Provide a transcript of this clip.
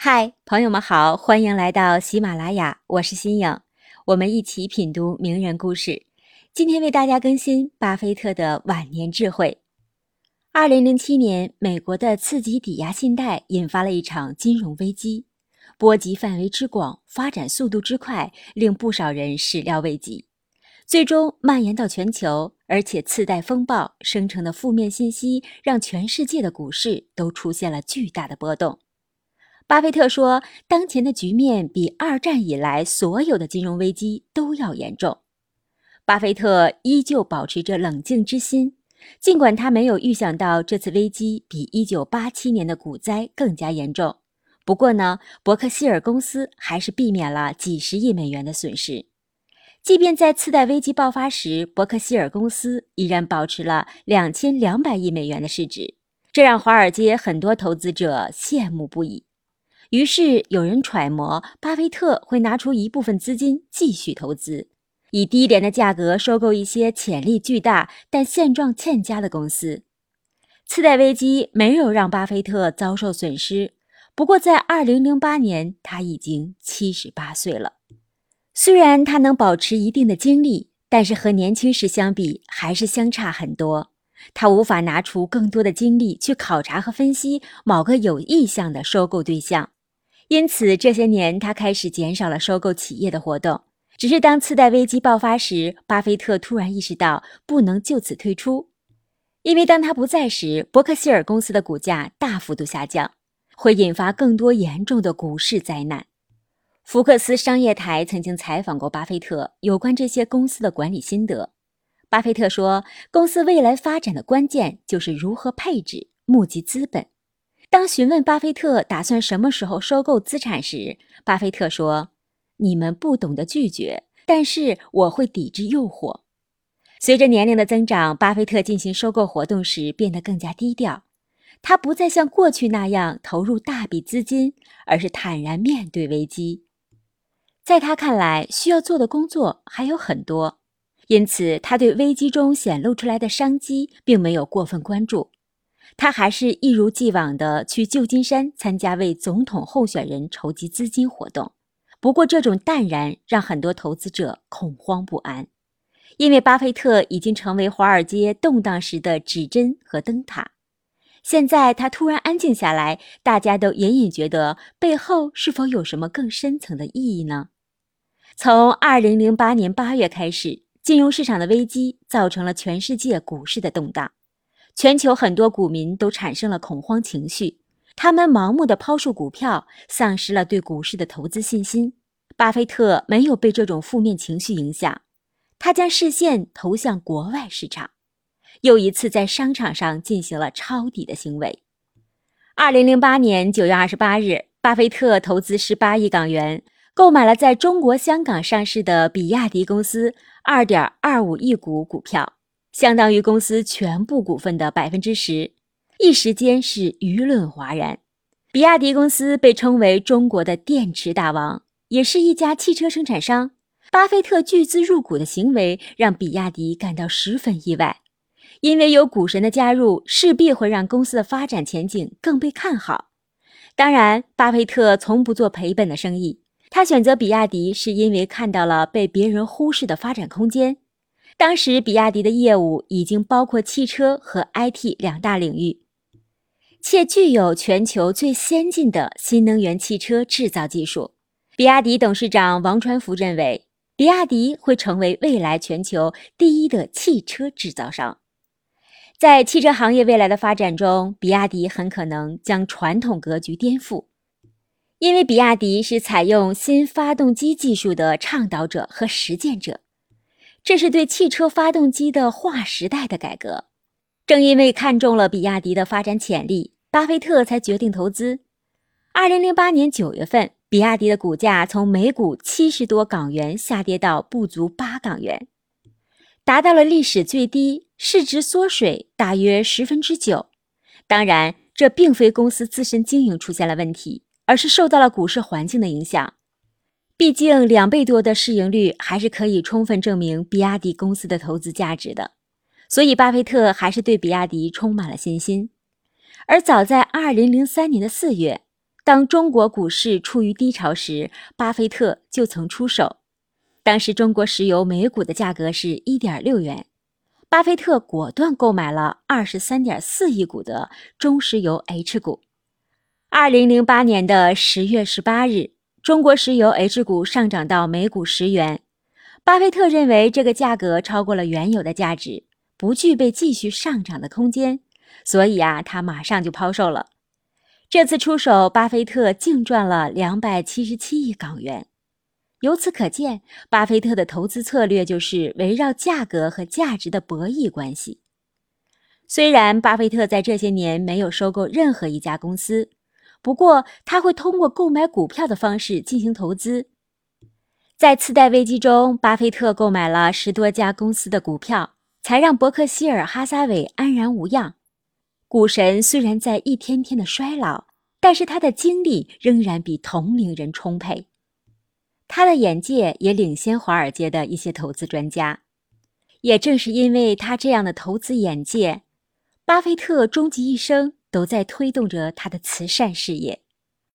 嗨，朋友们好，欢迎来到喜马拉雅，我是新颖，我们一起品读名人故事。今天为大家更新巴菲特的晚年智慧。二零零七年，美国的次级抵押信贷引发了一场金融危机，波及范围之广，发展速度之快，令不少人始料未及，最终蔓延到全球。而且次贷风暴生成的负面信息，让全世界的股市都出现了巨大的波动。巴菲特说：“当前的局面比二战以来所有的金融危机都要严重。”巴菲特依旧保持着冷静之心，尽管他没有预想到这次危机比1987年的股灾更加严重。不过呢，伯克希尔公司还是避免了几十亿美元的损失。即便在次贷危机爆发时，伯克希尔公司依然保持了2200亿美元的市值，这让华尔街很多投资者羡慕不已。于是有人揣摩，巴菲特会拿出一部分资金继续投资，以低廉的价格收购一些潜力巨大但现状欠佳的公司。次贷危机没有让巴菲特遭受损失，不过在2008年他已经78岁了。虽然他能保持一定的精力，但是和年轻时相比还是相差很多。他无法拿出更多的精力去考察和分析某个有意向的收购对象。因此，这些年他开始减少了收购企业的活动。只是当次贷危机爆发时，巴菲特突然意识到不能就此退出，因为当他不在时，伯克希尔公司的股价大幅度下降，会引发更多严重的股市灾难。福克斯商业台曾经采访过巴菲特有关这些公司的管理心得。巴菲特说：“公司未来发展的关键就是如何配置、募集资本。”当询问巴菲特打算什么时候收购资产时，巴菲特说：“你们不懂得拒绝，但是我会抵制诱惑。”随着年龄的增长，巴菲特进行收购活动时变得更加低调。他不再像过去那样投入大笔资金，而是坦然面对危机。在他看来，需要做的工作还有很多，因此他对危机中显露出来的商机并没有过分关注。他还是一如既往地去旧金山参加为总统候选人筹集资金活动。不过，这种淡然让很多投资者恐慌不安，因为巴菲特已经成为华尔街动荡时的指针和灯塔。现在他突然安静下来，大家都隐隐觉得背后是否有什么更深层的意义呢？从2008年8月开始，金融市场的危机造成了全世界股市的动荡。全球很多股民都产生了恐慌情绪，他们盲目的抛售股票，丧失了对股市的投资信心。巴菲特没有被这种负面情绪影响，他将视线投向国外市场，又一次在商场上进行了抄底的行为。二零零八年九月二十八日，巴菲特投资十八亿港元，购买了在中国香港上市的比亚迪公司二点二五亿股股票。相当于公司全部股份的百分之十，一时间是舆论哗然。比亚迪公司被称为中国的电池大王，也是一家汽车生产商。巴菲特巨资入股的行为让比亚迪感到十分意外，因为有股神的加入，势必会让公司的发展前景更被看好。当然，巴菲特从不做赔本的生意，他选择比亚迪是因为看到了被别人忽视的发展空间。当时，比亚迪的业务已经包括汽车和 IT 两大领域，且具有全球最先进的新能源汽车制造技术。比亚迪董事长王传福认为，比亚迪会成为未来全球第一的汽车制造商。在汽车行业未来的发展中，比亚迪很可能将传统格局颠覆，因为比亚迪是采用新发动机技术的倡导者和实践者。这是对汽车发动机的划时代的改革。正因为看中了比亚迪的发展潜力，巴菲特才决定投资。二零零八年九月份，比亚迪的股价从每股七十多港元下跌到不足八港元，达到了历史最低，市值缩水大约十分之九。当然，这并非公司自身经营出现了问题，而是受到了股市环境的影响。毕竟，两倍多的市盈率还是可以充分证明比亚迪公司的投资价值的，所以巴菲特还是对比亚迪充满了信心。而早在2003年的4月，当中国股市处于低潮时，巴菲特就曾出手。当时中国石油每股的价格是一点六元，巴菲特果断购买了二十三点四亿股的中石油 H 股。二零零八年的十月十八日，中国石油 H 股上涨到每股十元，巴菲特认为这个价格超过了原有的价值，不具备继续上涨的空间，所以啊，他马上就抛售了。这次出手，巴菲特净赚了两百七十七亿港元。由此可见，巴菲特的投资策略就是围绕价格和价值的博弈关系。虽然巴菲特在这些年没有收购任何一家公司，不过他会通过购买股票的方式进行投资。在次贷危机中，巴菲特购买了十多家公司的股票，才让伯克希尔哈撒韦安然无恙。股神虽然在一天天的衰老，但是他的精力仍然比同龄人充沛，他的眼界也领先华尔街的一些投资专家。也正是因为他这样的投资眼界，巴菲特终其一生都在推动着他的慈善事业。